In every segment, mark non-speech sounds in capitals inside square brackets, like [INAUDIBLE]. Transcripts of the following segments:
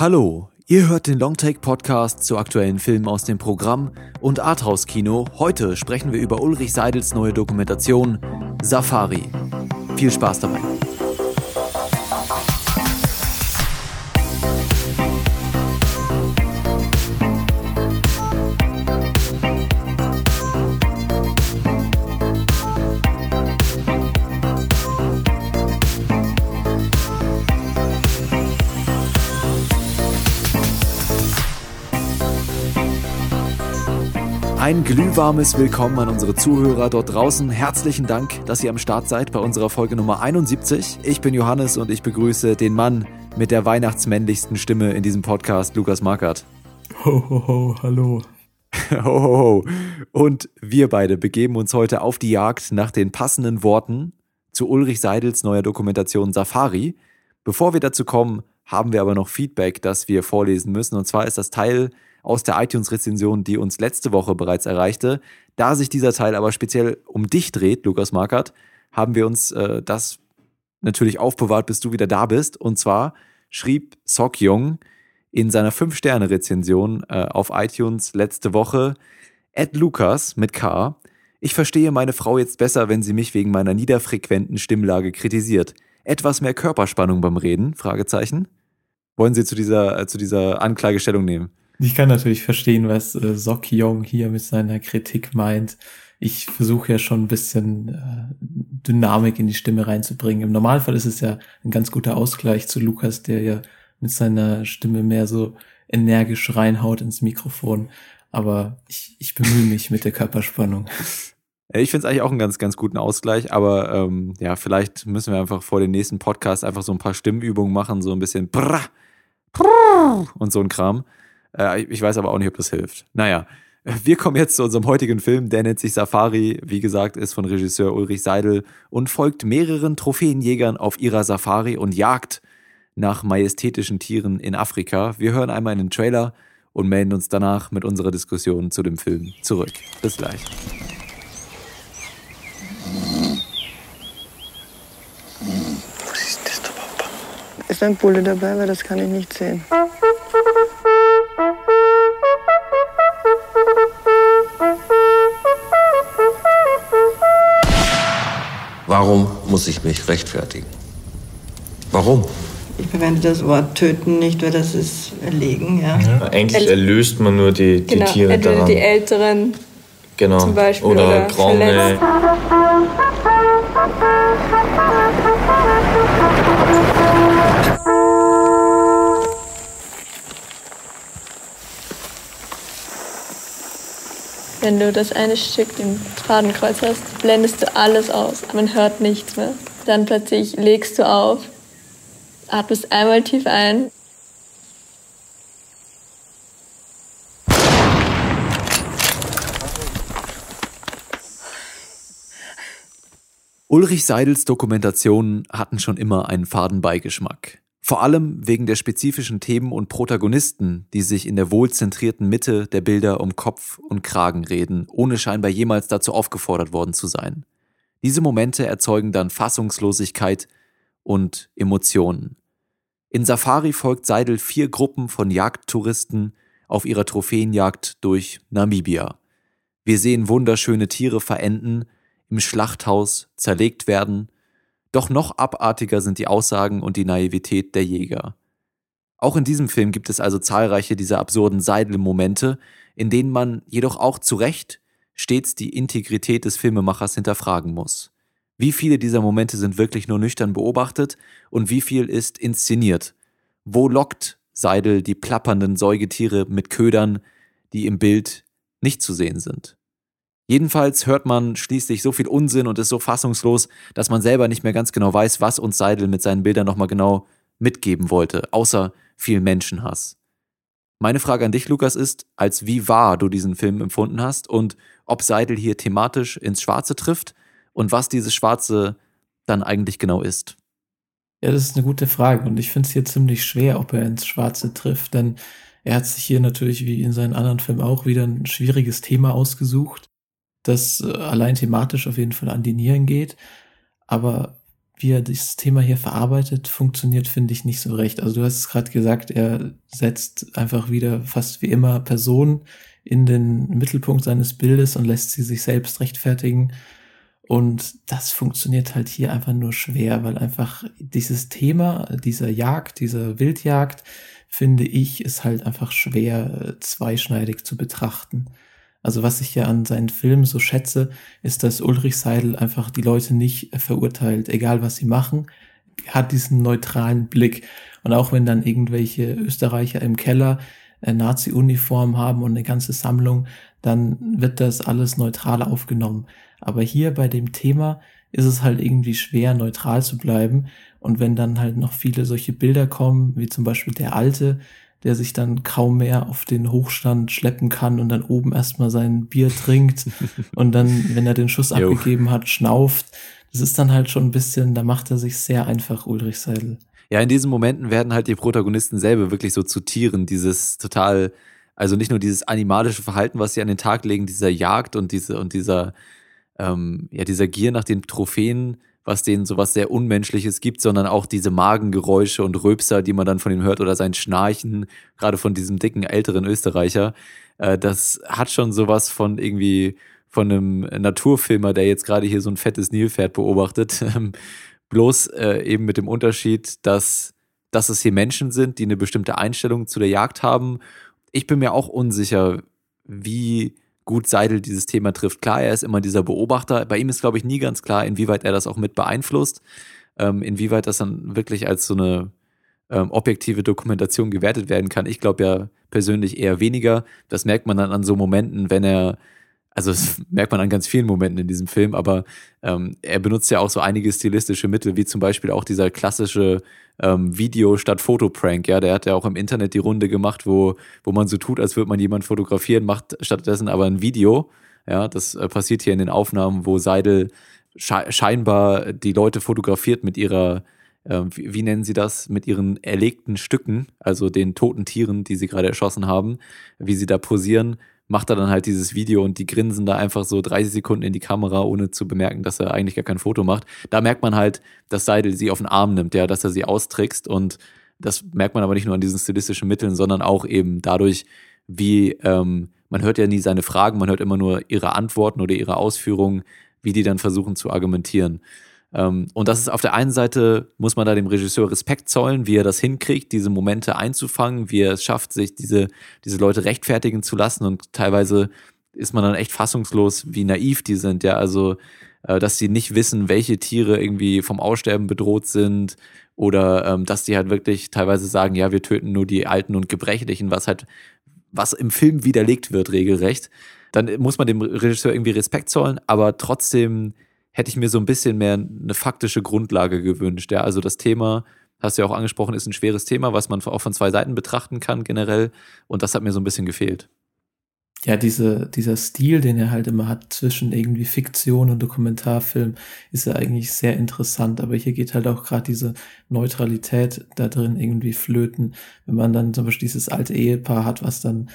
Hallo, ihr hört den Longtake Podcast zu aktuellen Filmen aus dem Programm und Arthouse Kino. Heute sprechen wir über Ulrich Seidels neue Dokumentation Safari. Viel Spaß dabei. Ein glühwarmes Willkommen an unsere Zuhörer dort draußen. Herzlichen Dank, dass ihr am Start seid bei unserer Folge Nummer 71. Ich bin Johannes und ich begrüße den Mann mit der weihnachtsmännlichsten Stimme in diesem Podcast, Lukas Markert. Ho, ho, ho, hallo. [LAUGHS] ho, ho, ho. Und wir beide begeben uns heute auf die Jagd nach den passenden Worten zu Ulrich Seidels neuer Dokumentation Safari. Bevor wir dazu kommen, haben wir aber noch Feedback, das wir vorlesen müssen. Und zwar ist das Teil aus der iTunes-Rezension, die uns letzte Woche bereits erreichte. Da sich dieser Teil aber speziell um dich dreht, Lukas Markert, haben wir uns äh, das natürlich aufbewahrt, bis du wieder da bist. Und zwar schrieb Sok Jung in seiner 5-Sterne-Rezension äh, auf iTunes letzte Woche, Ed Lukas mit K. Ich verstehe meine Frau jetzt besser, wenn sie mich wegen meiner niederfrequenten Stimmlage kritisiert. Etwas mehr Körperspannung beim Reden? Fragezeichen. Wollen Sie zu dieser, äh, zu dieser Anklagestellung nehmen? Ich kann natürlich verstehen, was äh, Sok Yong hier mit seiner Kritik meint. Ich versuche ja schon ein bisschen äh, Dynamik in die Stimme reinzubringen. Im Normalfall ist es ja ein ganz guter Ausgleich zu Lukas, der ja mit seiner Stimme mehr so energisch reinhaut ins Mikrofon. Aber ich, ich bemühe mich mit der Körperspannung. Ich finde es eigentlich auch einen ganz, ganz guten Ausgleich, aber ähm, ja, vielleicht müssen wir einfach vor dem nächsten Podcast einfach so ein paar Stimmübungen machen, so ein bisschen brrr, brrr und so ein Kram. Äh, ich weiß aber auch nicht, ob das hilft. Naja, wir kommen jetzt zu unserem heutigen Film. Der nennt sich Safari. Wie gesagt, ist von Regisseur Ulrich Seidel und folgt mehreren Trophäenjägern auf ihrer Safari und Jagd nach majestätischen Tieren in Afrika. Wir hören einmal in den Trailer und melden uns danach mit unserer Diskussion zu dem Film zurück. Bis gleich. Ist ein Bulle dabei, weil das kann ich nicht sehen. Muss ich mich rechtfertigen? Warum? Ich verwende das Wort töten nicht, weil das ist erlegen, ja. ja eigentlich El erlöst man nur die, die genau, Tiere daran. die Älteren genau. zum Beispiel. Oder, oder graue. Wenn du das eine Stück, den Fadenkreuz hast, blendest du alles aus. Man hört nichts mehr. Dann plötzlich legst du auf, atmest einmal tief ein. Ulrich Seidels Dokumentationen hatten schon immer einen Fadenbeigeschmack. Vor allem wegen der spezifischen Themen und Protagonisten, die sich in der wohlzentrierten Mitte der Bilder um Kopf und Kragen reden, ohne scheinbar jemals dazu aufgefordert worden zu sein. Diese Momente erzeugen dann Fassungslosigkeit und Emotionen. In Safari folgt Seidel vier Gruppen von Jagdtouristen auf ihrer Trophäenjagd durch Namibia. Wir sehen wunderschöne Tiere verenden, im Schlachthaus zerlegt werden doch noch abartiger sind die Aussagen und die Naivität der Jäger. Auch in diesem Film gibt es also zahlreiche dieser absurden Seidel-Momente, in denen man jedoch auch zu Recht stets die Integrität des Filmemachers hinterfragen muss. Wie viele dieser Momente sind wirklich nur nüchtern beobachtet und wie viel ist inszeniert? Wo lockt Seidel die plappernden Säugetiere mit Ködern, die im Bild nicht zu sehen sind? Jedenfalls hört man schließlich so viel Unsinn und ist so fassungslos, dass man selber nicht mehr ganz genau weiß, was uns Seidel mit seinen Bildern nochmal genau mitgeben wollte, außer viel Menschenhass. Meine Frage an dich, Lukas, ist, als wie wahr du diesen Film empfunden hast und ob Seidel hier thematisch ins Schwarze trifft und was dieses Schwarze dann eigentlich genau ist. Ja, das ist eine gute Frage und ich finde es hier ziemlich schwer, ob er ins Schwarze trifft, denn er hat sich hier natürlich wie in seinen anderen Filmen auch wieder ein schwieriges Thema ausgesucht das äh, allein thematisch auf jeden Fall an die Nieren geht. Aber wie er das Thema hier verarbeitet, funktioniert, finde ich, nicht so recht. Also du hast es gerade gesagt, er setzt einfach wieder fast wie immer Personen in den Mittelpunkt seines Bildes und lässt sie sich selbst rechtfertigen. Und das funktioniert halt hier einfach nur schwer, weil einfach dieses Thema dieser Jagd, dieser Wildjagd, finde ich, ist halt einfach schwer äh, zweischneidig zu betrachten. Also was ich ja an seinen Filmen so schätze, ist, dass Ulrich Seidel einfach die Leute nicht verurteilt, egal was sie machen, hat diesen neutralen Blick. Und auch wenn dann irgendwelche Österreicher im Keller äh, Nazi-Uniform haben und eine ganze Sammlung, dann wird das alles neutral aufgenommen. Aber hier bei dem Thema ist es halt irgendwie schwer, neutral zu bleiben. Und wenn dann halt noch viele solche Bilder kommen, wie zum Beispiel der Alte, der sich dann kaum mehr auf den Hochstand schleppen kann und dann oben erstmal sein Bier trinkt [LAUGHS] und dann, wenn er den Schuss jo. abgegeben hat, schnauft. Das ist dann halt schon ein bisschen, da macht er sich sehr einfach, Ulrich Seidel. Ja, in diesen Momenten werden halt die Protagonisten selber wirklich so zu Tieren, dieses total, also nicht nur dieses animalische Verhalten, was sie an den Tag legen, dieser Jagd und diese und dieser, ähm, ja, dieser Gier nach den Trophäen, was denen sowas sehr Unmenschliches gibt, sondern auch diese Magengeräusche und Röpser, die man dann von ihm hört oder sein Schnarchen, gerade von diesem dicken älteren Österreicher. Äh, das hat schon sowas von irgendwie von einem Naturfilmer, der jetzt gerade hier so ein fettes Nilpferd beobachtet. [LAUGHS] Ähm, bloß äh, eben mit dem Unterschied, dass, dass es hier Menschen sind, die eine bestimmte Einstellung zu der Jagd haben. Ich bin mir auch unsicher, wie gut Seidel dieses Thema trifft. Klar, er ist immer dieser Beobachter. Bei ihm ist, glaube ich, nie ganz klar, inwieweit er das auch mit beeinflusst, ähm, inwieweit das dann wirklich als so eine ähm, objektive Dokumentation gewertet werden kann. Ich glaube ja persönlich eher weniger. Das merkt man dann an so Momenten, wenn er also das merkt man an ganz vielen Momenten in diesem Film, aber ähm, er benutzt ja auch so einige stilistische Mittel, wie zum Beispiel auch dieser klassische ähm, Video statt Fotoprank, ja, der hat ja auch im Internet die Runde gemacht, wo, wo man so tut, als würde man jemand fotografieren, macht stattdessen aber ein Video. Ja, das äh, passiert hier in den Aufnahmen, wo Seidel sche scheinbar die Leute fotografiert mit ihrer, äh, wie, wie nennen sie das, mit ihren erlegten Stücken, also den toten Tieren, die sie gerade erschossen haben, wie sie da posieren macht er dann halt dieses Video und die grinsen da einfach so 30 Sekunden in die Kamera, ohne zu bemerken, dass er eigentlich gar kein Foto macht. Da merkt man halt, dass Seidel sie auf den Arm nimmt, ja, dass er sie austrickst und das merkt man aber nicht nur an diesen stilistischen Mitteln, sondern auch eben dadurch, wie ähm, man hört ja nie seine Fragen, man hört immer nur ihre Antworten oder ihre Ausführungen, wie die dann versuchen zu argumentieren. Ähm, und das ist auf der einen Seite, muss man da dem Regisseur Respekt zollen, wie er das hinkriegt, diese Momente einzufangen, wie er es schafft, sich diese, diese Leute rechtfertigen zu lassen und teilweise ist man dann echt fassungslos, wie naiv die sind, ja, also, äh, dass sie nicht wissen, welche Tiere irgendwie vom Aussterben bedroht sind oder ähm, dass die halt wirklich teilweise sagen, ja, wir töten nur die Alten und Gebrechlichen, was halt, was im Film widerlegt wird, regelrecht. Dann muss man dem Regisseur irgendwie Respekt zollen, aber trotzdem hätte ich mir so ein bisschen mehr eine faktische Grundlage gewünscht. Ja, also das Thema, hast du ja auch angesprochen, ist ein schweres Thema, was man auch von zwei Seiten betrachten kann generell. Und das hat mir so ein bisschen gefehlt. Ja, diese, dieser Stil, den er halt immer hat zwischen irgendwie Fiktion und Dokumentarfilm, ist ja eigentlich sehr interessant. Aber hier geht halt auch gerade diese Neutralität da drin irgendwie flöten. Wenn man dann zum Beispiel dieses alte Ehepaar hat, was dann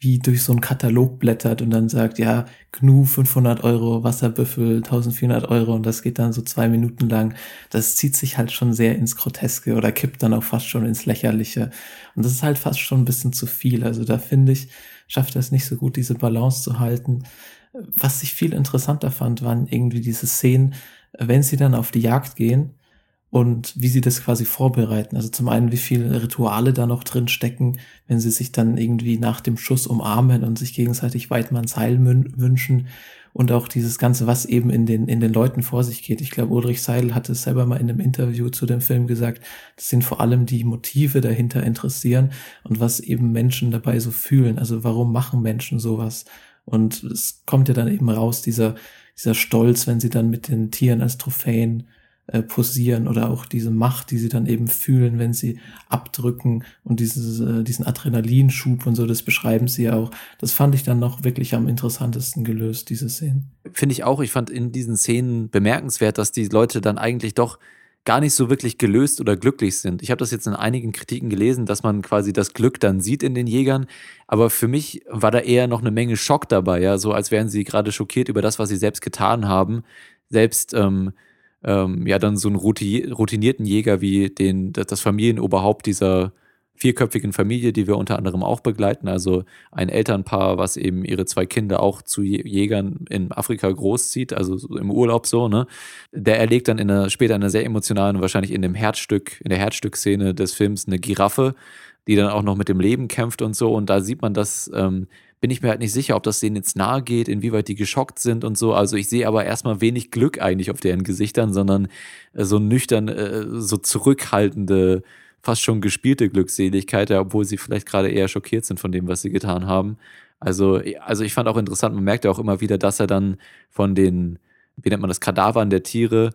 wie durch so einen Katalog blättert und dann sagt, ja, Gnu 500 Euro, Wasserbüffel 1400 Euro und das geht dann so zwei Minuten lang. Das zieht sich halt schon sehr ins Groteske oder kippt dann auch fast schon ins Lächerliche. Und das ist halt fast schon ein bisschen zu viel. Also da finde ich, schafft er es nicht so gut, diese Balance zu halten. Was ich viel interessanter fand, waren irgendwie diese Szenen, wenn sie dann auf die Jagd gehen und wie sie das quasi vorbereiten. Also zum einen, wie viele Rituale da noch drin stecken, wenn sie sich dann irgendwie nach dem Schuss umarmen und sich gegenseitig Weidmanns Heil wünschen und auch dieses Ganze, was eben in den, in den Leuten vor sich geht. Ich glaube, Ulrich Seidel hat es selber mal in einem Interview zu dem Film gesagt, das sind vor allem die Motive dahinter interessieren und was eben Menschen dabei so fühlen. Also warum machen Menschen sowas? Und es kommt ja dann eben raus, dieser, dieser Stolz, wenn sie dann mit den Tieren als Trophäen äh, posieren oder auch diese Macht, die sie dann eben fühlen, wenn sie abdrücken und dieses, äh, diesen Adrenalinschub und so, das beschreiben sie ja auch. Das fand ich dann noch wirklich am interessantesten gelöst, diese Szenen. Finde ich auch. Ich fand in diesen Szenen bemerkenswert, dass die Leute dann eigentlich doch gar nicht so wirklich gelöst oder glücklich sind. Ich habe das jetzt in einigen Kritiken gelesen, dass man quasi das Glück dann sieht in den Jägern, aber für mich war da eher noch eine Menge Schock dabei, ja, so als wären sie gerade schockiert über das, was sie selbst getan haben. Selbst ähm, ähm, ja dann so einen routinierten Jäger wie den, das Familienoberhaupt dieser vierköpfigen Familie, die wir unter anderem auch begleiten. Also ein Elternpaar, was eben ihre zwei Kinder auch zu Jägern in Afrika großzieht, also im Urlaub so, ne? Der erlegt dann in einer, später in einer sehr emotionalen, wahrscheinlich in dem Herzstück, in der Herzstückszene des Films eine Giraffe, die dann auch noch mit dem Leben kämpft und so. Und da sieht man das, ähm, bin ich mir halt nicht sicher, ob das denen jetzt nahe geht, inwieweit die geschockt sind und so. Also ich sehe aber erstmal wenig Glück eigentlich auf deren Gesichtern, sondern äh, so nüchtern, äh, so zurückhaltende, fast schon gespielte Glückseligkeit, obwohl sie vielleicht gerade eher schockiert sind von dem, was sie getan haben. Also, also ich fand auch interessant, man merkt ja auch immer wieder, dass er dann von den, wie nennt man das, Kadavern der Tiere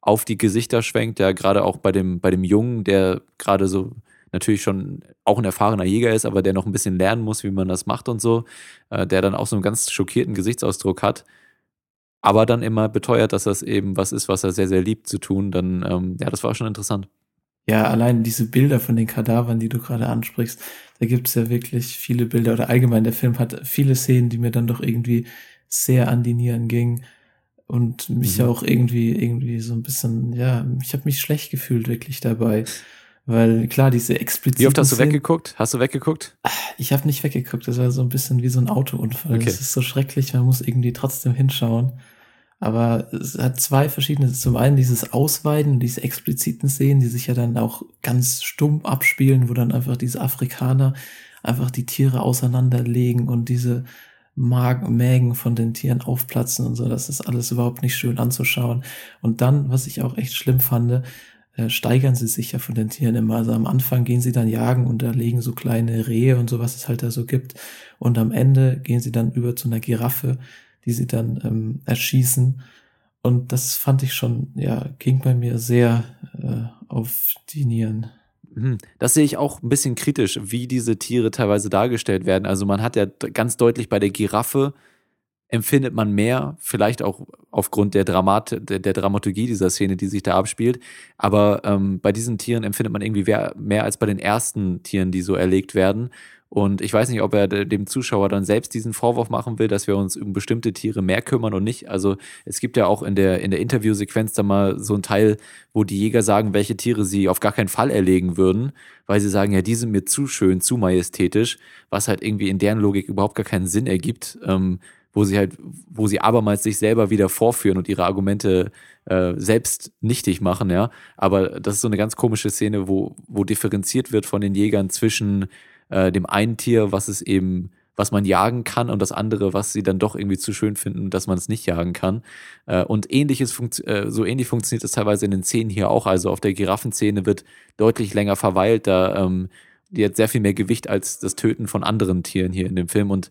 auf die Gesichter schwenkt, ja, gerade auch bei dem, bei dem Jungen, der gerade so natürlich schon auch ein erfahrener Jäger ist, aber der noch ein bisschen lernen muss, wie man das macht und so, äh, der dann auch so einen ganz schockierten Gesichtsausdruck hat, aber dann immer beteuert, dass das eben was ist, was er sehr, sehr liebt zu tun, dann, ähm, ja, das war schon interessant. Ja, allein diese Bilder von den Kadavern, die du gerade ansprichst, da gibt es ja wirklich viele Bilder oder allgemein der Film hat viele Szenen, die mir dann doch irgendwie sehr an die Nieren gingen und mich mhm. auch irgendwie irgendwie so ein bisschen, ja, ich habe mich schlecht gefühlt wirklich dabei. Weil klar, diese explizit. Wie oft hast du weggeguckt? Hast du weggeguckt? Ich habe nicht weggeguckt. Das war so ein bisschen wie so ein Autounfall. Okay. Das ist so schrecklich. Man muss irgendwie trotzdem hinschauen. Aber es hat zwei verschiedene. Zum einen dieses Ausweiden, diese expliziten Szenen, die sich ja dann auch ganz stumm abspielen, wo dann einfach diese Afrikaner einfach die Tiere auseinanderlegen und diese Magen, Mägen von den Tieren aufplatzen und so. Das ist alles überhaupt nicht schön anzuschauen. Und dann, was ich auch echt schlimm fand, äh, steigern sie sich ja von den Tieren immer. Also am Anfang gehen sie dann jagen und da legen so kleine Rehe und so, was es halt da so gibt. Und am Ende gehen sie dann über zu einer Giraffe, die sie dann ähm, erschießen. Und das fand ich schon, ja, ging bei mir sehr äh, auf die Nieren. Mhm. Das sehe ich auch ein bisschen kritisch, wie diese Tiere teilweise dargestellt werden. Also man hat ja ganz deutlich bei der Giraffe empfindet man mehr, vielleicht auch aufgrund der, Dramat der, der Dramaturgie dieser Szene, die sich da abspielt. Aber ähm, bei diesen Tieren empfindet man irgendwie mehr, als bei den ersten Tieren, die so erlegt werden. Und ich weiß nicht, ob er dem Zuschauer dann selbst diesen Vorwurf machen will, dass wir uns um bestimmte Tiere mehr kümmern und nicht. Also es gibt ja auch in der, in der Interviewsequenz da mal so ein Teil, wo die Jäger sagen, welche Tiere sie auf gar keinen Fall erlegen würden, weil sie sagen, ja, die sind mir zu schön, zu majestätisch, was halt irgendwie in deren Logik überhaupt gar keinen Sinn ergibt. Ähm, wo sie halt, wo sie abermals sich selber wieder vorführen und ihre Argumente äh, selbst nichtig machen, ja. Aber das ist so eine ganz komische Szene, wo, wo differenziert wird von den Jägern zwischen äh, dem einen Tier, was es eben, was man jagen kann, und das andere, was sie dann doch irgendwie zu schön finden, dass man es nicht jagen kann. Äh, und ähnliches äh, so ähnlich funktioniert es teilweise in den Szenen hier auch. Also auf der Giraffenszene wird deutlich länger verweilt, da ähm, die hat sehr viel mehr Gewicht als das Töten von anderen Tieren hier in dem Film und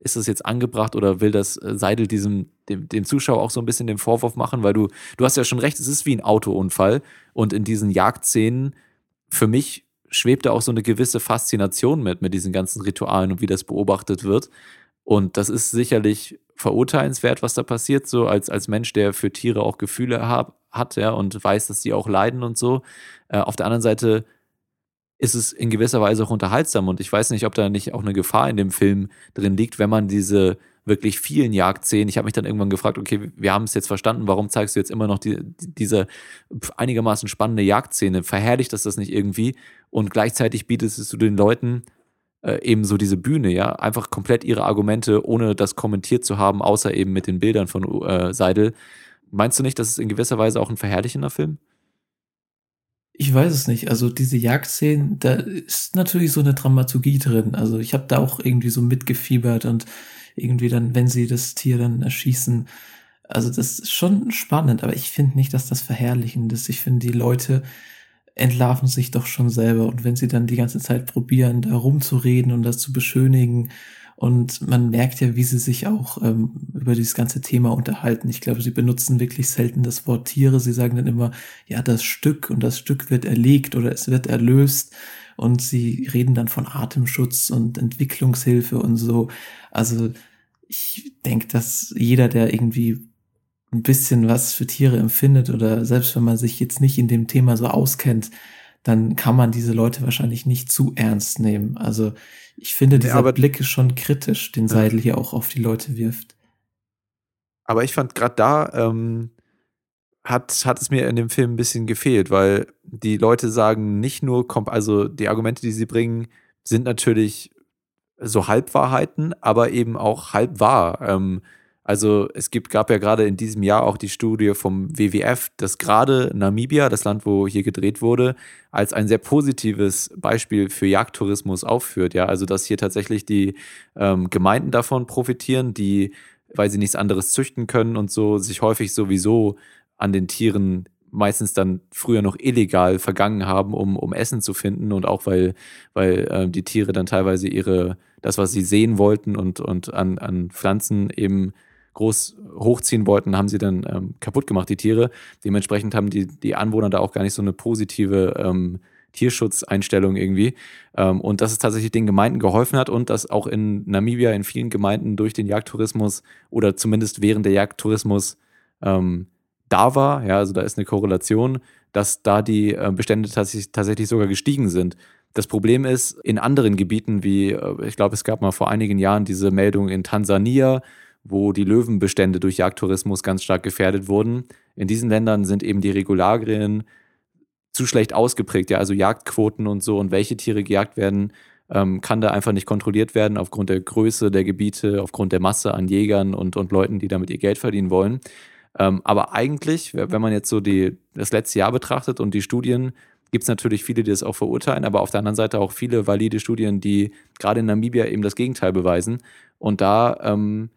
ist das jetzt angebracht oder will das äh, Seidel diesem, dem, dem Zuschauer auch so ein bisschen den Vorwurf machen? Weil du, du hast ja schon recht, es ist wie ein Autounfall. Und in diesen Jagdszenen, für mich schwebt da auch so eine gewisse Faszination mit, mit diesen ganzen Ritualen und wie das beobachtet wird. Und das ist sicherlich verurteilenswert, was da passiert, so als, als Mensch, der für Tiere auch Gefühle hab, hat, ja, und weiß, dass sie auch leiden und so. Äh, auf der anderen Seite ist es in gewisser Weise auch unterhaltsam. Und ich weiß nicht, ob da nicht auch eine Gefahr in dem Film drin liegt, wenn man diese wirklich vielen Jagdszenen, ich habe mich dann irgendwann gefragt, okay, wir haben es jetzt verstanden, warum zeigst du jetzt immer noch die, diese einigermaßen spannende Jagdszene? Verherrlicht das das nicht irgendwie? Und gleichzeitig bietest du den Leuten äh, eben so diese Bühne, ja, einfach komplett ihre Argumente, ohne das kommentiert zu haben, außer eben mit den Bildern von äh, Seidel. Meinst du nicht, dass es in gewisser Weise auch ein verherrlichender Film? Ich weiß es nicht. Also diese Jagdszenen, da ist natürlich so eine Dramaturgie drin. Also ich habe da auch irgendwie so mitgefiebert und irgendwie dann, wenn sie das Tier dann erschießen. Also das ist schon spannend, aber ich finde nicht, dass das verherrlichend ist. Ich finde, die Leute entlarven sich doch schon selber. Und wenn sie dann die ganze Zeit probieren, da rumzureden und das zu beschönigen und man merkt ja, wie sie sich auch ähm, über dieses ganze Thema unterhalten. Ich glaube, sie benutzen wirklich selten das Wort Tiere. Sie sagen dann immer, ja, das Stück und das Stück wird erlegt oder es wird erlöst. Und sie reden dann von Atemschutz und Entwicklungshilfe und so. Also ich denke, dass jeder, der irgendwie ein bisschen was für Tiere empfindet oder selbst wenn man sich jetzt nicht in dem Thema so auskennt, dann kann man diese Leute wahrscheinlich nicht zu ernst nehmen. Also ich finde, dieser ja, Blick ist schon kritisch, den Seidel hier auch auf die Leute wirft. Aber ich fand gerade da, ähm, hat, hat es mir in dem Film ein bisschen gefehlt, weil die Leute sagen nicht nur, also die Argumente, die sie bringen, sind natürlich so Halbwahrheiten, aber eben auch halb wahr. Ähm, also es gibt, gab ja gerade in diesem Jahr auch die Studie vom WWF, dass gerade Namibia, das Land, wo hier gedreht wurde, als ein sehr positives Beispiel für Jagdtourismus aufführt. Ja, also dass hier tatsächlich die ähm, Gemeinden davon profitieren, die, weil sie nichts anderes züchten können und so, sich häufig sowieso an den Tieren meistens dann früher noch illegal vergangen haben, um, um Essen zu finden und auch weil, weil äh, die Tiere dann teilweise ihre, das, was sie sehen wollten und, und an, an Pflanzen eben groß hochziehen wollten, haben sie dann ähm, kaputt gemacht, die Tiere. Dementsprechend haben die, die Anwohner da auch gar nicht so eine positive ähm, Tierschutzeinstellung irgendwie. Ähm, und dass es tatsächlich den Gemeinden geholfen hat und dass auch in Namibia in vielen Gemeinden durch den Jagdtourismus oder zumindest während der Jagdtourismus ähm, da war, ja, also da ist eine Korrelation, dass da die äh, Bestände tatsächlich, tatsächlich sogar gestiegen sind. Das Problem ist, in anderen Gebieten, wie äh, ich glaube, es gab mal vor einigen Jahren diese Meldung in Tansania, wo die Löwenbestände durch Jagdtourismus ganz stark gefährdet wurden. In diesen Ländern sind eben die Regularien zu schlecht ausgeprägt, ja, also Jagdquoten und so und welche Tiere gejagt werden, ähm, kann da einfach nicht kontrolliert werden aufgrund der Größe der Gebiete, aufgrund der Masse an Jägern und, und Leuten, die damit ihr Geld verdienen wollen. Ähm, aber eigentlich, wenn man jetzt so die, das letzte Jahr betrachtet und die Studien, gibt es natürlich viele, die das auch verurteilen, aber auf der anderen Seite auch viele valide Studien, die gerade in Namibia eben das Gegenteil beweisen. Und da ähm,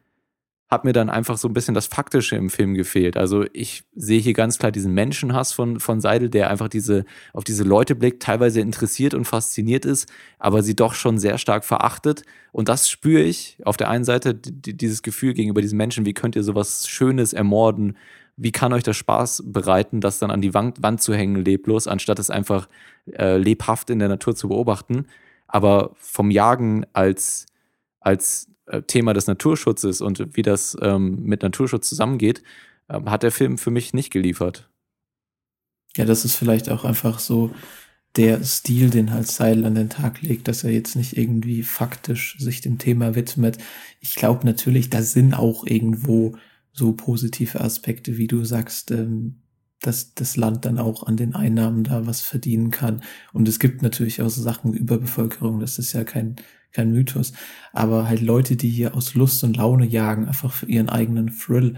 hat mir dann einfach so ein bisschen das Faktische im Film gefehlt. Also ich sehe hier ganz klar diesen Menschenhass von, von Seidel, der einfach diese, auf diese Leute blickt, teilweise interessiert und fasziniert ist, aber sie doch schon sehr stark verachtet. Und das spüre ich auf der einen Seite, dieses Gefühl gegenüber diesen Menschen, wie könnt ihr sowas Schönes ermorden? Wie kann euch das Spaß bereiten, das dann an die Wand, Wand zu hängen, leblos, anstatt es einfach äh, lebhaft in der Natur zu beobachten? Aber vom Jagen als, als äh, Thema des Naturschutzes und wie das ähm, mit Naturschutz zusammengeht, ähm, hat der Film für mich nicht geliefert. Ja, das ist vielleicht auch einfach so der Stil, den halt Seidel an den Tag legt, dass er jetzt nicht irgendwie faktisch sich dem Thema widmet. Ich glaube natürlich, da sind auch irgendwo so positive Aspekte, wie du sagst, ähm, dass das Land dann auch an den Einnahmen da was verdienen kann. Und es gibt natürlich auch so Sachen wie Überbevölkerung, das ist ja kein kein Mythos, aber halt Leute, die hier aus Lust und Laune jagen, einfach für ihren eigenen Thrill,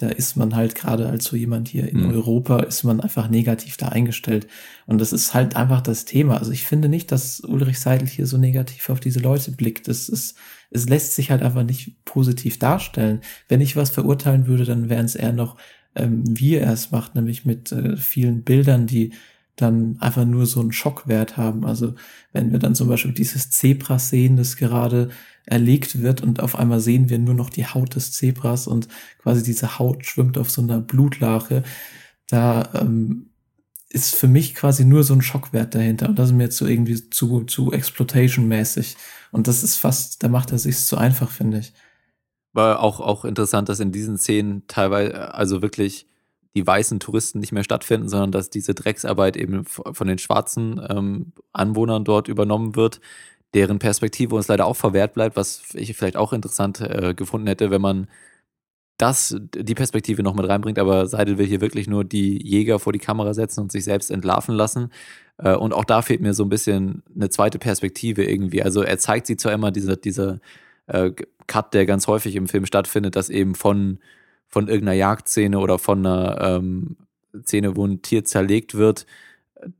da ist man halt gerade als so jemand hier in mhm. Europa, ist man einfach negativ da eingestellt. Und das ist halt einfach das Thema. Also ich finde nicht, dass Ulrich Seidel hier so negativ auf diese Leute blickt. Das ist, es lässt sich halt einfach nicht positiv darstellen. Wenn ich was verurteilen würde, dann wären es eher noch, ähm, wie er es macht, nämlich mit äh, vielen Bildern, die dann einfach nur so einen Schockwert haben. Also wenn wir dann zum Beispiel dieses Zebra sehen, das gerade erlegt wird und auf einmal sehen wir nur noch die Haut des Zebras und quasi diese Haut schwimmt auf so einer Blutlache, da ähm, ist für mich quasi nur so ein Schockwert dahinter. Und das ist mir jetzt so irgendwie zu, zu Exploitation-mäßig. Und das ist fast, da macht er sich zu einfach, finde ich. War auch, auch interessant, dass in diesen Szenen teilweise, also wirklich die weißen Touristen nicht mehr stattfinden, sondern dass diese Drecksarbeit eben von den schwarzen ähm, Anwohnern dort übernommen wird, deren Perspektive uns leider auch verwehrt bleibt, was ich vielleicht auch interessant äh, gefunden hätte, wenn man das, die Perspektive noch mit reinbringt, aber Seidel will hier wirklich nur die Jäger vor die Kamera setzen und sich selbst entlarven lassen. Äh, und auch da fehlt mir so ein bisschen eine zweite Perspektive irgendwie. Also er zeigt sie zwar immer, dieser, dieser äh, Cut, der ganz häufig im Film stattfindet, dass eben von von irgendeiner Jagdszene oder von einer ähm, Szene, wo ein Tier zerlegt wird,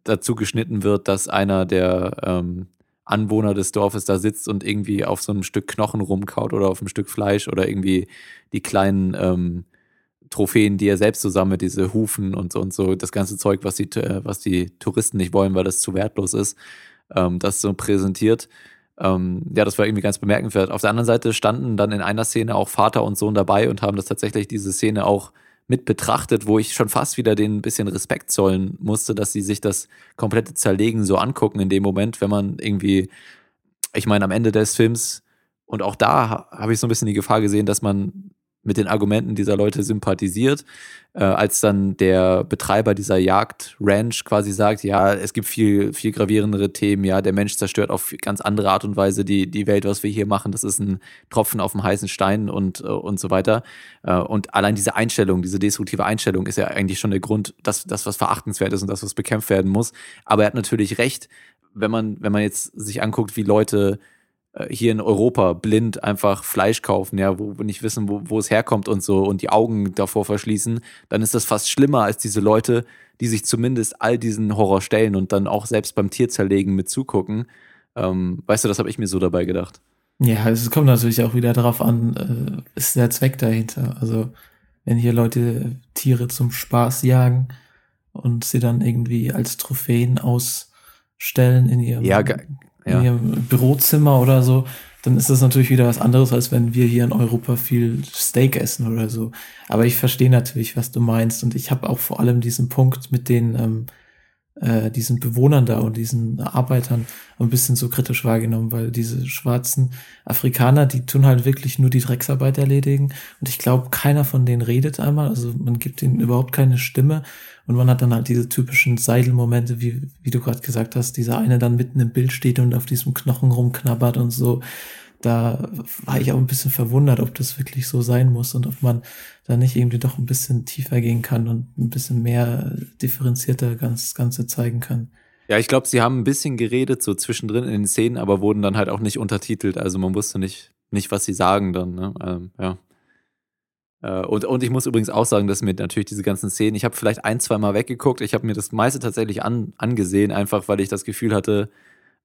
dazu geschnitten wird, dass einer der ähm, Anwohner des Dorfes da sitzt und irgendwie auf so einem Stück Knochen rumkaut oder auf einem Stück Fleisch oder irgendwie die kleinen ähm, Trophäen, die er selbst so sammelt, diese Hufen und so und so, das ganze Zeug, was die, was die Touristen nicht wollen, weil das zu wertlos ist, ähm, das so präsentiert. Ähm, ja, das war irgendwie ganz bemerkenswert. Auf der anderen Seite standen dann in einer Szene auch Vater und Sohn dabei und haben das tatsächlich diese Szene auch mit betrachtet, wo ich schon fast wieder den ein bisschen Respekt zollen musste, dass sie sich das komplette Zerlegen so angucken in dem Moment, wenn man irgendwie, ich meine, am Ende des Films und auch da habe ich so ein bisschen die Gefahr gesehen, dass man mit den Argumenten dieser Leute sympathisiert. Äh, als dann der Betreiber dieser Jagd-Ranch quasi sagt, ja, es gibt viel, viel gravierendere Themen, ja, der Mensch zerstört auf ganz andere Art und Weise die, die Welt, was wir hier machen, das ist ein Tropfen auf dem heißen Stein und, äh, und so weiter. Äh, und allein diese Einstellung, diese destruktive Einstellung ist ja eigentlich schon der Grund, dass das, was verachtenswert ist und das, was bekämpft werden muss. Aber er hat natürlich recht, wenn man, wenn man jetzt sich anguckt, wie Leute hier in Europa blind einfach Fleisch kaufen, ja, wo wir nicht wissen, wo, wo es herkommt und so und die Augen davor verschließen, dann ist das fast schlimmer als diese Leute, die sich zumindest all diesen Horror stellen und dann auch selbst beim Tierzerlegen mit zugucken. Ähm, weißt du, das habe ich mir so dabei gedacht. Ja, es kommt natürlich auch wieder darauf an, äh, ist der Zweck dahinter. Also wenn hier Leute Tiere zum Spaß jagen und sie dann irgendwie als Trophäen ausstellen in ihrem ja, ja. ihrem Bürozimmer oder so, dann ist das natürlich wieder was anderes, als wenn wir hier in Europa viel Steak essen oder so. Aber ich verstehe natürlich, was du meinst. Und ich habe auch vor allem diesen Punkt mit den ähm, äh, diesen Bewohnern da und diesen Arbeitern ein bisschen so kritisch wahrgenommen, weil diese schwarzen Afrikaner, die tun halt wirklich nur die Drecksarbeit erledigen. Und ich glaube, keiner von denen redet einmal. Also man gibt ihnen überhaupt keine Stimme. Und man hat dann halt diese typischen Seidelmomente, wie, wie du gerade gesagt hast, dieser eine dann mitten im Bild steht und auf diesem Knochen rumknabbert und so. Da war ich auch ein bisschen verwundert, ob das wirklich so sein muss und ob man da nicht irgendwie doch ein bisschen tiefer gehen kann und ein bisschen mehr differenzierter ganz Ganze zeigen kann. Ja, ich glaube, sie haben ein bisschen geredet, so zwischendrin in den Szenen, aber wurden dann halt auch nicht untertitelt. Also man wusste nicht, nicht was sie sagen dann. Ne? Ähm, ja. Äh, und, und ich muss übrigens auch sagen, dass mir natürlich diese ganzen Szenen, ich habe vielleicht ein, zwei Mal weggeguckt, ich habe mir das meiste tatsächlich an, angesehen, einfach weil ich das Gefühl hatte,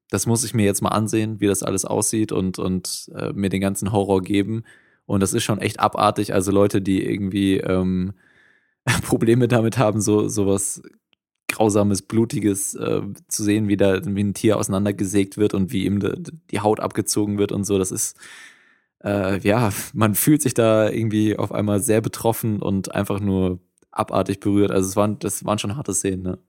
das muss ich mir jetzt mal ansehen, wie das alles aussieht und, und äh, mir den ganzen Horror geben. Und das ist schon echt abartig. Also Leute, die irgendwie ähm, [LAUGHS] Probleme damit haben, so sowas grausames, blutiges äh, zu sehen, wie da wie ein Tier auseinandergesägt wird und wie ihm de, die Haut abgezogen wird und so. Das ist äh, ja, man fühlt sich da irgendwie auf einmal sehr betroffen und einfach nur abartig berührt. Also es waren, das waren schon harte Szenen, ne?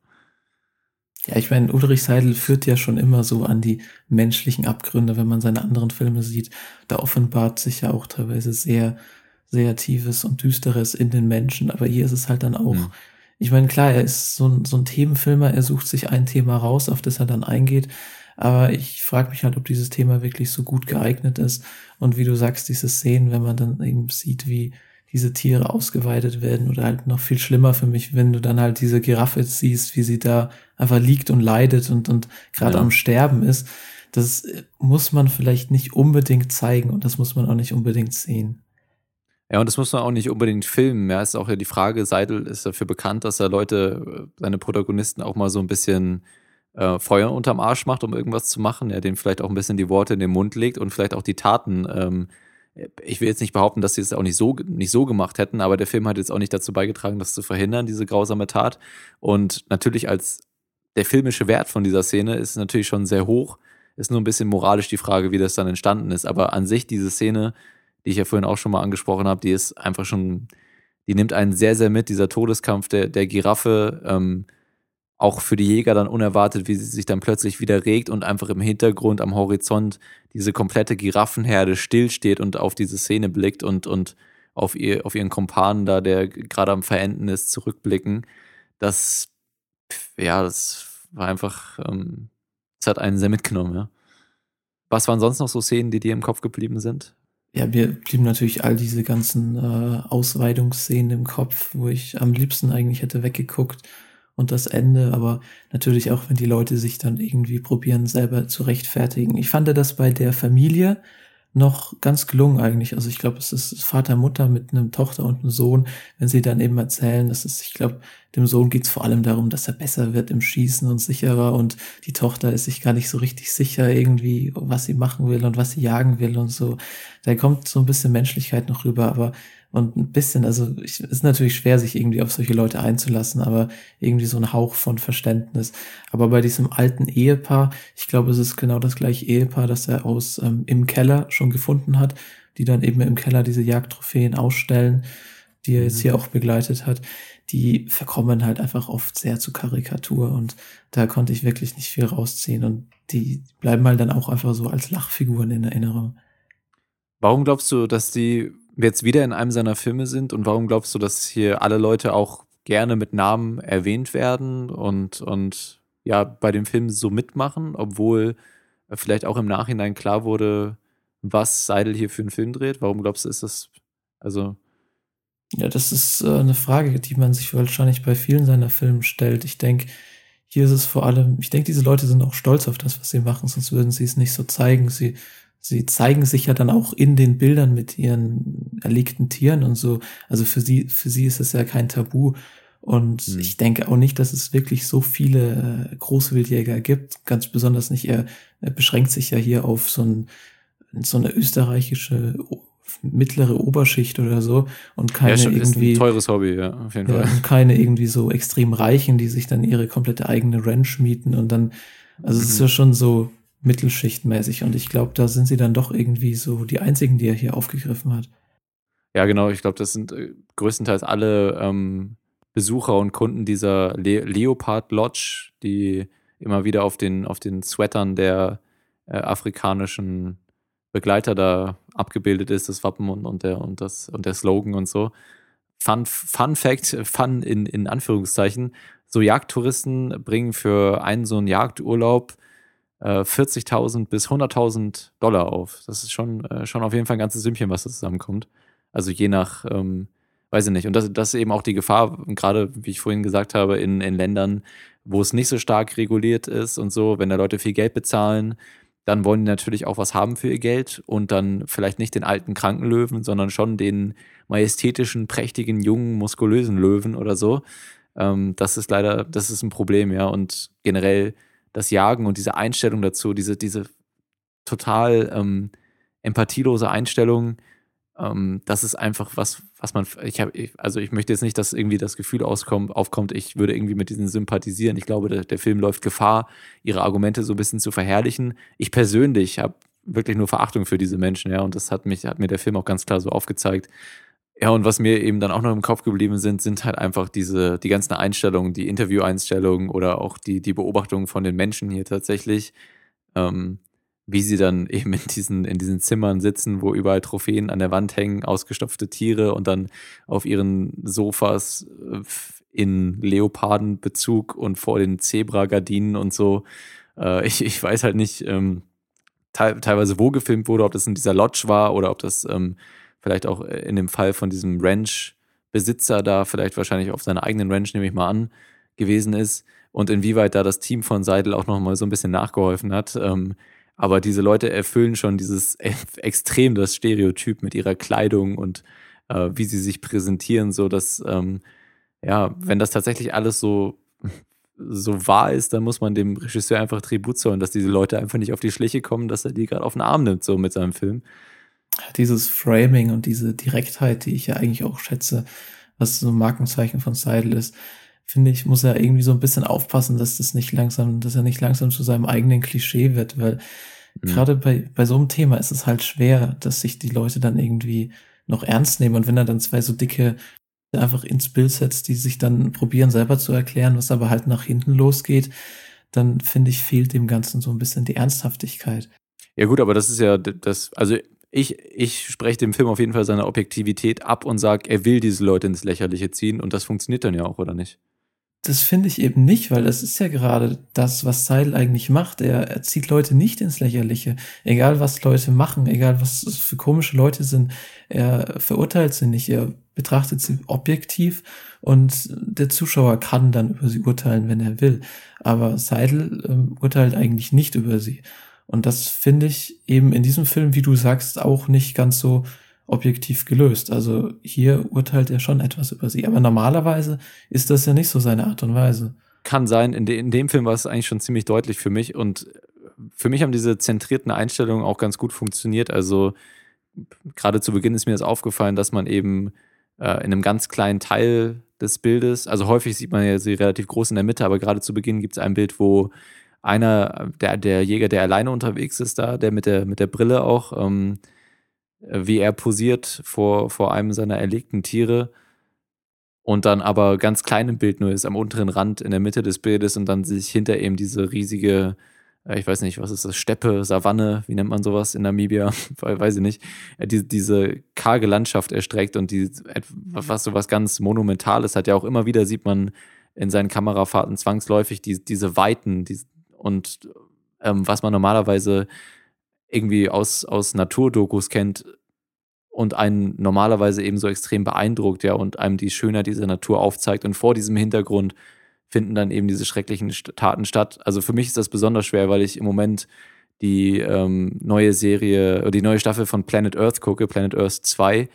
Ja, ich meine, Ulrich Seidel führt ja schon immer so an die menschlichen Abgründe, wenn man seine anderen Filme sieht. Da offenbart sich ja auch teilweise sehr, sehr tiefes und düsteres in den Menschen. Aber hier ist es halt dann auch, mhm. ich meine, klar, er ist so ein, so ein Themenfilmer, er sucht sich ein Thema raus, auf das er dann eingeht. Aber ich frage mich halt, ob dieses Thema wirklich so gut geeignet ist. Und wie du sagst, diese Szenen, wenn man dann eben sieht, wie diese Tiere ausgeweitet werden oder halt noch viel schlimmer für mich, wenn du dann halt diese Giraffe siehst, wie sie da einfach liegt und leidet und, und gerade ja. am Sterben ist. Das muss man vielleicht nicht unbedingt zeigen und das muss man auch nicht unbedingt sehen. Ja, und das muss man auch nicht unbedingt filmen. Ja, ist auch ja die Frage, Seidel ist dafür bekannt, dass er Leute, seine Protagonisten auch mal so ein bisschen äh, Feuer unterm Arsch macht, um irgendwas zu machen, er dem vielleicht auch ein bisschen die Worte in den Mund legt und vielleicht auch die Taten. Ähm, ich will jetzt nicht behaupten, dass sie es auch nicht so, nicht so gemacht hätten, aber der Film hat jetzt auch nicht dazu beigetragen, das zu verhindern, diese grausame Tat. Und natürlich als der filmische Wert von dieser Szene ist natürlich schon sehr hoch. Ist nur ein bisschen moralisch die Frage, wie das dann entstanden ist. Aber an sich, diese Szene, die ich ja vorhin auch schon mal angesprochen habe, die ist einfach schon, die nimmt einen sehr, sehr mit. Dieser Todeskampf der, der Giraffe, ähm, auch für die Jäger dann unerwartet, wie sie sich dann plötzlich wieder regt und einfach im Hintergrund am Horizont diese komplette Giraffenherde stillsteht und auf diese Szene blickt und, und auf, ihr, auf ihren Kumpanen da, der gerade am Verenden ist, zurückblicken. Das, ja, das war einfach, ähm, das hat einen sehr mitgenommen, ja. Was waren sonst noch so Szenen, die dir im Kopf geblieben sind? Ja, mir blieben natürlich all diese ganzen äh, Ausweidungsszenen im Kopf, wo ich am liebsten eigentlich hätte weggeguckt und das Ende, aber natürlich auch, wenn die Leute sich dann irgendwie probieren, selber zu rechtfertigen. Ich fand das bei der Familie noch ganz gelungen eigentlich. Also ich glaube, es ist Vater, Mutter mit einem Tochter und einem Sohn, wenn sie dann eben erzählen, dass es, ich glaube, dem Sohn geht es vor allem darum, dass er besser wird im Schießen und sicherer und die Tochter ist sich gar nicht so richtig sicher irgendwie, was sie machen will und was sie jagen will und so. Da kommt so ein bisschen Menschlichkeit noch rüber, aber und ein bisschen, also es ist natürlich schwer, sich irgendwie auf solche Leute einzulassen, aber irgendwie so ein Hauch von Verständnis. Aber bei diesem alten Ehepaar, ich glaube, es ist genau das gleiche Ehepaar, das er aus ähm, im Keller schon gefunden hat, die dann eben im Keller diese Jagdtrophäen ausstellen, die er jetzt mhm. hier auch begleitet hat, die verkommen halt einfach oft sehr zu Karikatur und da konnte ich wirklich nicht viel rausziehen und die bleiben halt dann auch einfach so als Lachfiguren in Erinnerung. Warum glaubst du, dass die wir jetzt wieder in einem seiner Filme sind und warum glaubst du, dass hier alle Leute auch gerne mit Namen erwähnt werden und, und ja, bei dem Film so mitmachen, obwohl vielleicht auch im Nachhinein klar wurde, was Seidel hier für einen Film dreht? Warum glaubst du, ist das, also. Ja, das ist äh, eine Frage, die man sich wahrscheinlich bei vielen seiner Filme stellt. Ich denke, hier ist es vor allem, ich denke, diese Leute sind auch stolz auf das, was sie machen, sonst würden sie es nicht so zeigen. Sie, sie zeigen sich ja dann auch in den Bildern mit ihren erlegten Tieren und so. Also für sie, für sie ist es ja kein Tabu. Und mhm. ich denke auch nicht, dass es wirklich so viele äh, Großwildjäger gibt. Ganz besonders nicht. Er, er beschränkt sich ja hier auf so, ein, so eine österreichische mittlere Oberschicht oder so und keine ja, irgendwie ist ein teures Hobby, ja, auf jeden Fall. und keine irgendwie so extrem Reichen, die sich dann ihre komplette eigene Ranch mieten und dann, also mhm. es ist mhm. ja schon so mittelschichtmäßig und ich glaube, da sind sie dann doch irgendwie so die einzigen, die er hier aufgegriffen hat. Ja, genau. Ich glaube, das sind äh, größtenteils alle ähm, Besucher und Kunden dieser Le Leopard Lodge, die immer wieder auf den, auf den Sweatern der äh, afrikanischen Begleiter da abgebildet ist, das Wappen und, und, der, und, das, und der Slogan und so. Fun, Fun Fact, Fun in, in Anführungszeichen, so Jagdtouristen bringen für einen so einen Jagdurlaub äh, 40.000 bis 100.000 Dollar auf. Das ist schon, äh, schon auf jeden Fall ein ganzes Sümmchen, was da zusammenkommt. Also je nach, ähm, weiß ich nicht. Und das, das ist eben auch die Gefahr, gerade wie ich vorhin gesagt habe, in, in Ländern, wo es nicht so stark reguliert ist und so, wenn da Leute viel Geld bezahlen, dann wollen die natürlich auch was haben für ihr Geld und dann vielleicht nicht den alten kranken Löwen, sondern schon den majestätischen, prächtigen, jungen, muskulösen Löwen oder so. Ähm, das ist leider, das ist ein Problem, ja. Und generell das Jagen und diese Einstellung dazu, diese, diese total ähm, empathielose Einstellung, ähm, das ist einfach was, was man, ich habe, also ich möchte jetzt nicht, dass irgendwie das Gefühl auskommt, aufkommt, ich würde irgendwie mit diesen sympathisieren. Ich glaube, der, der Film läuft Gefahr, ihre Argumente so ein bisschen zu verherrlichen. Ich persönlich habe wirklich nur Verachtung für diese Menschen, ja, und das hat mich, hat mir der Film auch ganz klar so aufgezeigt. Ja, und was mir eben dann auch noch im Kopf geblieben sind, sind halt einfach diese, die ganzen Einstellungen, die Interview-Einstellungen oder auch die, die Beobachtungen von den Menschen hier tatsächlich. Ähm, wie sie dann [LAUGHS] eben in diesen, in diesen Zimmern sitzen, wo überall Trophäen an der Wand hängen, ausgestopfte Tiere und dann auf ihren Sofas äh, in Leopardenbezug und vor den Zebra-Gardinen und so. Äh, ich, ich weiß halt nicht ähm, te teilweise, wo gefilmt wurde, ob das in dieser Lodge war oder ob das ähm, vielleicht auch in dem Fall von diesem Ranch-Besitzer da vielleicht wahrscheinlich auf seiner eigenen Ranch, nehme ich mal an, gewesen ist und inwieweit da das Team von Seidel auch nochmal so ein bisschen nachgeholfen hat. Ähm, aber diese Leute erfüllen schon dieses [LAUGHS] extrem das Stereotyp mit ihrer Kleidung und äh, wie sie sich präsentieren, so dass, ähm, ja, wenn das tatsächlich alles so, [LAUGHS] so wahr ist, dann muss man dem Regisseur einfach Tribut zollen, dass diese Leute einfach nicht auf die Schliche kommen, dass er die gerade auf den Arm nimmt, so mit seinem Film. Dieses Framing und diese Direktheit, die ich ja eigentlich auch schätze, was so ein Markenzeichen von Seidel ist, finde ich, muss er irgendwie so ein bisschen aufpassen, dass das nicht langsam, dass er nicht langsam zu seinem eigenen Klischee wird, weil mhm. gerade bei, bei so einem Thema ist es halt schwer, dass sich die Leute dann irgendwie noch ernst nehmen. Und wenn er dann zwei so dicke einfach ins Bild setzt, die sich dann probieren selber zu erklären, was aber halt nach hinten losgeht, dann finde ich, fehlt dem Ganzen so ein bisschen die Ernsthaftigkeit. Ja gut, aber das ist ja das, also ich, ich spreche dem Film auf jeden Fall seine Objektivität ab und sage, er will diese Leute ins Lächerliche ziehen und das funktioniert dann ja auch, oder nicht? Das finde ich eben nicht, weil das ist ja gerade das, was Seidel eigentlich macht. Er, er zieht Leute nicht ins Lächerliche. Egal, was Leute machen, egal, was es für komische Leute sind, er verurteilt sie nicht. Er betrachtet sie objektiv und der Zuschauer kann dann über sie urteilen, wenn er will. Aber Seidel ähm, urteilt eigentlich nicht über sie. Und das finde ich eben in diesem Film, wie du sagst, auch nicht ganz so objektiv gelöst. Also hier urteilt er schon etwas über sie. Aber normalerweise ist das ja nicht so seine Art und Weise. Kann sein. In, de in dem Film war es eigentlich schon ziemlich deutlich für mich. Und für mich haben diese zentrierten Einstellungen auch ganz gut funktioniert. Also gerade zu Beginn ist mir das aufgefallen, dass man eben äh, in einem ganz kleinen Teil des Bildes, also häufig sieht man ja sie relativ groß in der Mitte, aber gerade zu Beginn gibt es ein Bild, wo einer, der, der Jäger, der alleine unterwegs ist da, der mit der, mit der Brille auch, ähm, wie er posiert vor, vor einem seiner erlegten Tiere und dann aber ganz klein im Bild nur ist, am unteren Rand in der Mitte des Bildes und dann sich hinter ihm diese riesige äh, ich weiß nicht, was ist das, Steppe, Savanne, wie nennt man sowas in Namibia, [LAUGHS] weiß ich nicht, die, diese karge Landschaft erstreckt und die, was so was ganz Monumentales hat. Ja, auch immer wieder sieht man in seinen Kamerafahrten zwangsläufig die, diese Weiten die, und ähm, was man normalerweise irgendwie aus, aus Naturdokus kennt und einen normalerweise eben so extrem beeindruckt, ja, und einem die Schönheit dieser Natur aufzeigt. Und vor diesem Hintergrund finden dann eben diese schrecklichen Taten statt. Also für mich ist das besonders schwer, weil ich im Moment die ähm, neue Serie oder die neue Staffel von Planet Earth gucke, Planet Earth 2,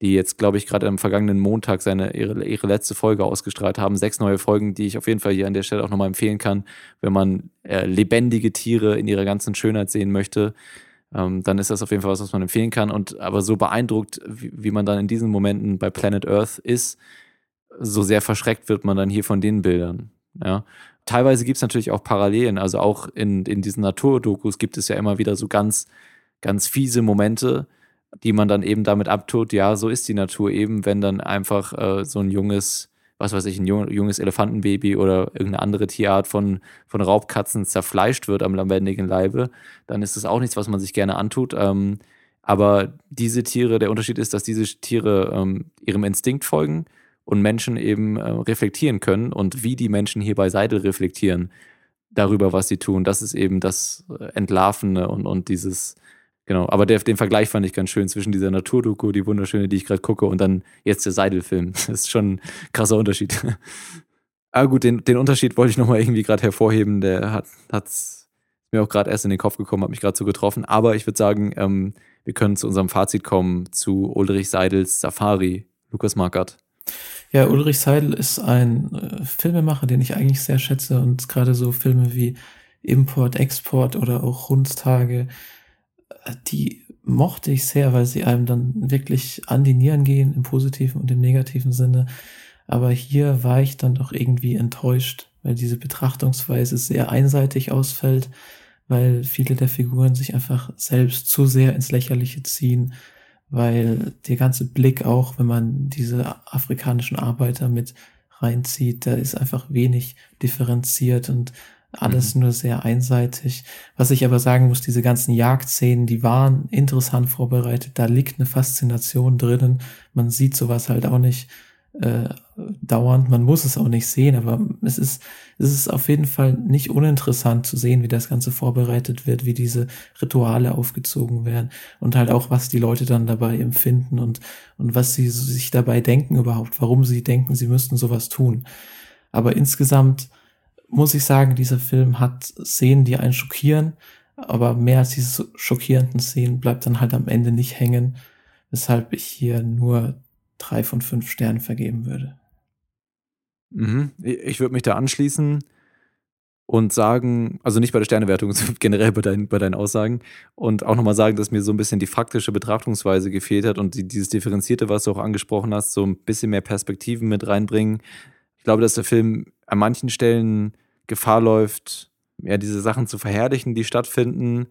die jetzt, glaube ich, gerade am vergangenen Montag seine, ihre, ihre letzte Folge ausgestrahlt haben. Sechs neue Folgen, die ich auf jeden Fall hier an der Stelle auch nochmal empfehlen kann, wenn man äh, lebendige Tiere in ihrer ganzen Schönheit sehen möchte. Ähm, dann ist das auf jeden Fall was, was man empfehlen kann. Und aber so beeindruckt, wie, wie man dann in diesen Momenten bei Planet Earth ist, so sehr verschreckt wird man dann hier von den Bildern. Ja. Teilweise gibt es natürlich auch Parallelen. Also auch in, in diesen Naturdokus gibt es ja immer wieder so ganz, ganz fiese Momente, die man dann eben damit abtut, ja, so ist die Natur eben, wenn dann einfach äh, so ein junges, was weiß ich, ein junges Elefantenbaby oder irgendeine andere Tierart von, von Raubkatzen zerfleischt wird am lebendigen Leibe, dann ist das auch nichts, was man sich gerne antut. Ähm, aber diese Tiere, der Unterschied ist, dass diese Tiere ähm, ihrem Instinkt folgen und Menschen eben äh, reflektieren können und wie die Menschen hier bei Seidel reflektieren darüber, was sie tun. Das ist eben das äh, Entlarvende und, und dieses, genau. Aber der, den Vergleich fand ich ganz schön zwischen dieser Naturdoku, die wunderschöne, die ich gerade gucke, und dann jetzt der Seidel-Film. [LAUGHS] Das ist schon ein krasser Unterschied. [LAUGHS] Aber gut, den, den Unterschied wollte ich nochmal irgendwie gerade hervorheben. Der hat hat's mir auch gerade erst in den Kopf gekommen, hat mich gerade so getroffen. Aber ich würde sagen, ähm, wir können zu unserem Fazit kommen zu Ulrich Seidels Safari. Lukas Markert. Ja, Ulrich Seidel ist ein äh, Filmemacher, den ich eigentlich sehr schätze und gerade so Filme wie Import, Export oder auch Rundtage, äh, die mochte ich sehr, weil sie einem dann wirklich an die Nieren gehen, im positiven und im negativen Sinne. Aber hier war ich dann doch irgendwie enttäuscht, weil diese Betrachtungsweise sehr einseitig ausfällt, weil viele der Figuren sich einfach selbst zu sehr ins Lächerliche ziehen weil der ganze Blick auch, wenn man diese afrikanischen Arbeiter mit reinzieht, da ist einfach wenig differenziert und alles mhm. nur sehr einseitig. Was ich aber sagen muss, diese ganzen Jagdszenen, die waren interessant vorbereitet. Da liegt eine Faszination drinnen. Man sieht sowas halt auch nicht äh, dauernd. Man muss es auch nicht sehen, aber es ist, es ist auf jeden Fall nicht uninteressant zu sehen, wie das Ganze vorbereitet wird, wie diese Rituale aufgezogen werden und halt auch, was die Leute dann dabei empfinden und, und was sie sich dabei denken überhaupt, warum sie denken, sie müssten sowas tun. Aber insgesamt muss ich sagen, dieser Film hat Szenen, die einen schockieren, aber mehr als diese schockierenden Szenen bleibt dann halt am Ende nicht hängen, weshalb ich hier nur drei von fünf Sternen vergeben würde. Mhm. Ich würde mich da anschließen und sagen, also nicht bei der Sternewertung, [LAUGHS] sondern generell bei, dein, bei deinen Aussagen und auch nochmal sagen, dass mir so ein bisschen die faktische Betrachtungsweise gefehlt hat und die, dieses Differenzierte, was du auch angesprochen hast, so ein bisschen mehr Perspektiven mit reinbringen. Ich glaube, dass der Film an manchen Stellen Gefahr läuft, ja, diese Sachen zu verherrlichen, die stattfinden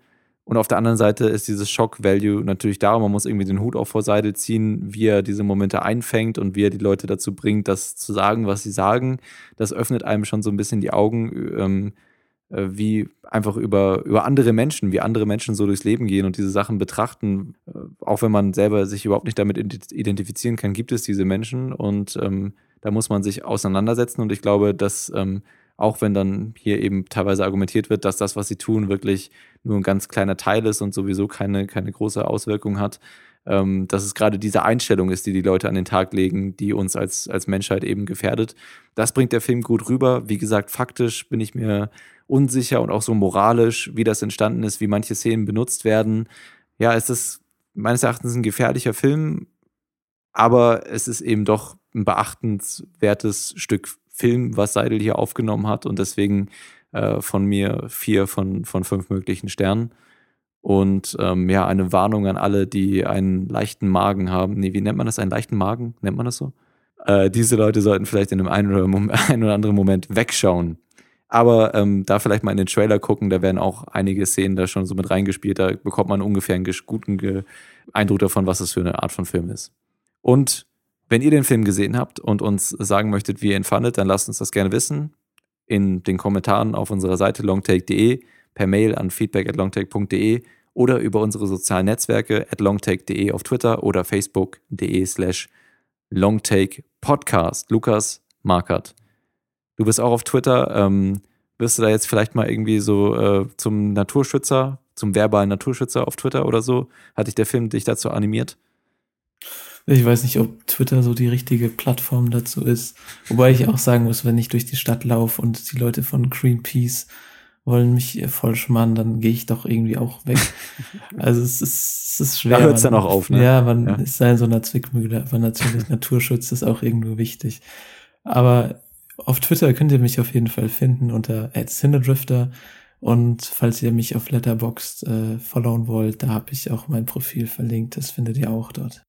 und auf der anderen Seite ist dieses Shock-Value natürlich da. Man muss irgendwie den Hut auch vor Seidel ziehen, wie er diese Momente einfängt und wie er die Leute dazu bringt, das zu sagen, was sie sagen. Das öffnet einem schon so ein bisschen die Augen, ähm, äh, wie einfach über, über andere Menschen, wie andere Menschen so durchs Leben gehen und diese Sachen betrachten. Äh, auch wenn man selber sich überhaupt nicht damit identifizieren kann, gibt es diese Menschen und ähm, da muss man sich auseinandersetzen. Und ich glaube, dass ähm, auch wenn dann hier eben teilweise argumentiert wird, dass das, was sie tun, wirklich nur ein ganz kleiner Teil ist und sowieso keine, keine große Auswirkung hat, ähm, dass es gerade diese Einstellung ist, die die Leute an den Tag legen, die uns als, als Menschheit eben gefährdet. Das bringt der Film gut rüber. Wie gesagt, faktisch bin ich mir unsicher und auch so moralisch, wie das entstanden ist, wie manche Szenen benutzt werden. Ja, es ist meines Erachtens ein gefährlicher Film, aber es ist eben doch ein beachtenswertes Stück Film, was Seidel hier aufgenommen hat und deswegen äh, von mir vier von, von fünf möglichen Sternen. Und ähm, ja, eine Warnung an alle, die einen leichten Magen haben. Nee, wie nennt man das? Einen leichten Magen? Nennt man das so? Äh, diese Leute sollten vielleicht in einem einen oder, [LAUGHS] einen oder anderen Moment wegschauen. Aber ähm, da vielleicht mal in den Trailer gucken, da werden auch einige Szenen da schon so mit reingespielt. Da bekommt man ungefähr einen guten Eindruck davon, was es für eine Art von Film ist. Und wenn ihr den Film gesehen habt und uns sagen möchtet, wie ihr ihn fandet, dann lasst uns das gerne wissen in den Kommentaren auf unserer Seite longtake.de per Mail an feedback at longtake.de oder über unsere sozialen Netzwerke at longtake.de auf Twitter oder facebook.de slash longtakepodcast. Lukas Markert. Du bist auch auf Twitter. Ähm, wirst du da jetzt vielleicht mal irgendwie so äh, zum Naturschützer, zum verbalen Naturschützer auf Twitter oder so? Hat dich der Film dich dazu animiert? Ich weiß nicht, ob Twitter so die richtige Plattform dazu ist. Wobei ich auch sagen muss, wenn ich durch die Stadt laufe und die Leute von Greenpeace wollen mich voll schmarrn, dann gehe ich doch irgendwie auch weg. [LAUGHS] Also es ist, es ist schwer. Da hört es dann auch auf, ne? Ja, man ja. ist in so einer Zwickmühle, aber natürlich Naturschutz ist auch irgendwo wichtig. Aber auf Twitter könnt ihr mich auf jeden Fall finden unter @cinedrifter und falls ihr mich auf Letterboxd äh, followen wollt, da habe ich auch mein Profil verlinkt. Das findet ihr auch dort.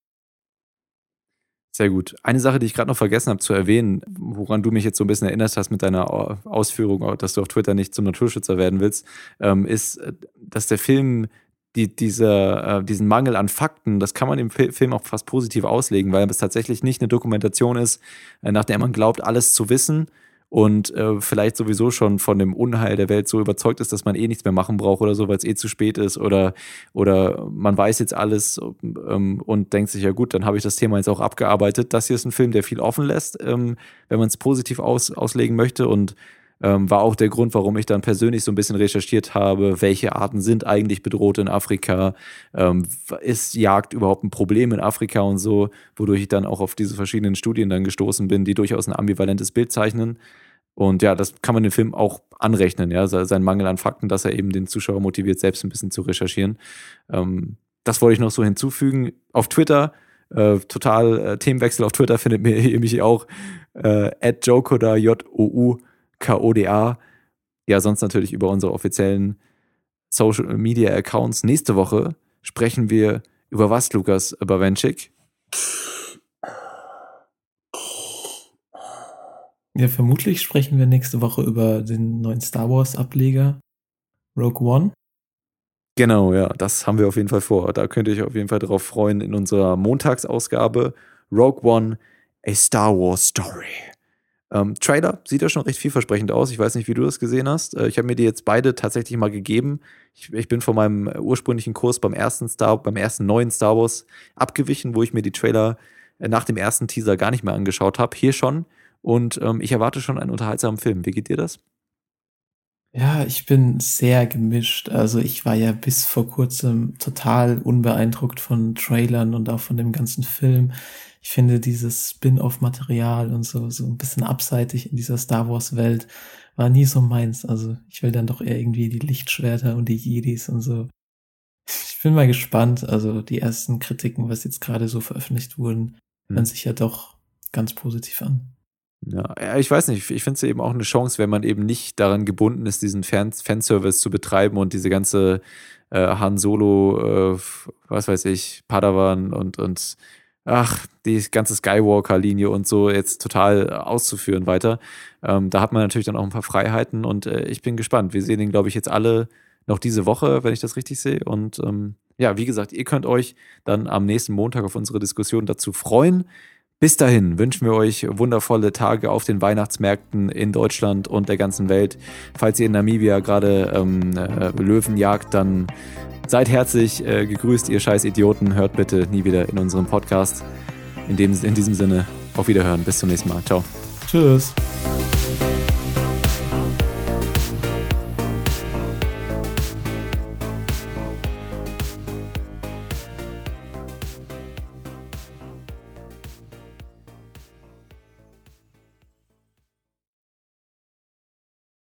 Sehr gut. Eine Sache, die ich gerade noch vergessen habe zu erwähnen, woran du mich jetzt so ein bisschen erinnert hast mit deiner Ausführung, dass du auf Twitter nicht zum Naturschützer werden willst, ähm, ist, dass der Film die, diese, äh, diesen Mangel an Fakten, das kann man im Film auch fast positiv auslegen, weil es tatsächlich nicht eine Dokumentation ist, äh, nach der man glaubt, alles zu wissen, und äh, vielleicht sowieso schon von dem Unheil der Welt so überzeugt ist, dass man eh nichts mehr machen braucht oder so, weil es eh zu spät ist oder, oder man weiß jetzt alles ähm, und denkt sich, ja gut, dann habe ich das Thema jetzt auch abgearbeitet. Das hier ist ein Film, der viel offen lässt, ähm, wenn man es positiv aus, auslegen möchte und ähm, war auch der Grund, warum ich dann persönlich so ein bisschen recherchiert habe, welche Arten sind eigentlich bedroht in Afrika, ähm, ist Jagd überhaupt ein Problem in Afrika und so, wodurch ich dann auch auf diese verschiedenen Studien dann gestoßen bin, die durchaus ein ambivalentes Bild zeichnen. Und ja, das kann man dem Film auch anrechnen, ja, sein Mangel an Fakten, dass er eben den Zuschauer motiviert, selbst ein bisschen zu recherchieren. Ähm, das wollte ich noch so hinzufügen. Auf Twitter, äh, total äh, Themenwechsel auf Twitter [LAUGHS] findet ihr mich auch äh, at Jokoda, J-O-U KODA. Ja, sonst natürlich über unsere offiziellen Social Media Accounts. Nächste Woche sprechen wir über was, Lukas Bawenschik? Ja, vermutlich sprechen wir nächste Woche über den neuen Star Wars Ableger Rogue One. Genau, ja, das haben wir auf jeden Fall vor. Da könnt ihr euch auf jeden Fall darauf freuen in unserer Montagsausgabe Rogue One, a Star Wars Story. Ähm, Trailer sieht ja schon recht vielversprechend aus. Ich weiß nicht, wie du das gesehen hast. Äh, ich habe mir die jetzt beide tatsächlich mal gegeben. Ich, ich, bin von meinem ursprünglichen Kurs beim ersten Star, beim ersten neuen Star Wars abgewichen, wo ich mir die Trailer äh, nach dem ersten Teaser gar nicht mehr angeschaut habe. Hier schon. Und ähm, ich erwarte schon einen unterhaltsamen Film. Wie geht dir das? Ja, ich bin sehr gemischt. Also ich war ja bis vor kurzem total unbeeindruckt von Trailern und auch von dem ganzen Film ich finde dieses Spin-off-Material und so, so ein bisschen abseitig in dieser Star Wars-Welt war nie so meins. Also ich will dann doch eher irgendwie die Lichtschwerter und die Jedis und so. Ich bin mal gespannt. Also die ersten Kritiken, was jetzt gerade so veröffentlicht wurden, hören hm. sich ja doch ganz positiv an. Ja, ich weiß nicht, ich finde es eben auch eine Chance, wenn man eben nicht daran gebunden ist, diesen Fan Fanservice zu betreiben und diese ganze äh, Han Solo, äh, was weiß ich, Padawan und, und ach, die ganze Skywalker-Linie und so jetzt total auszuführen weiter. Ähm, da hat man natürlich dann auch ein paar Freiheiten und äh, ich bin gespannt. Wir sehen ihn, glaube ich, jetzt alle noch diese Woche, wenn ich das richtig sehe. Und ähm, ja, wie gesagt, ihr könnt euch dann am nächsten Montag auf unsere Diskussion dazu freuen. Bis dahin wünschen wir euch wundervolle Tage auf den Weihnachtsmärkten in Deutschland und der ganzen Welt. Falls ihr in Namibia gerade ähm, äh, Löwen jagt, dann Seid herzlich äh, gegrüßt, ihr scheiß Idioten. Hört bitte nie wieder in unserem Podcast. In, dem, in diesem Sinne, auf Wiederhören. Bis zum nächsten Mal. Ciao. Tschüss.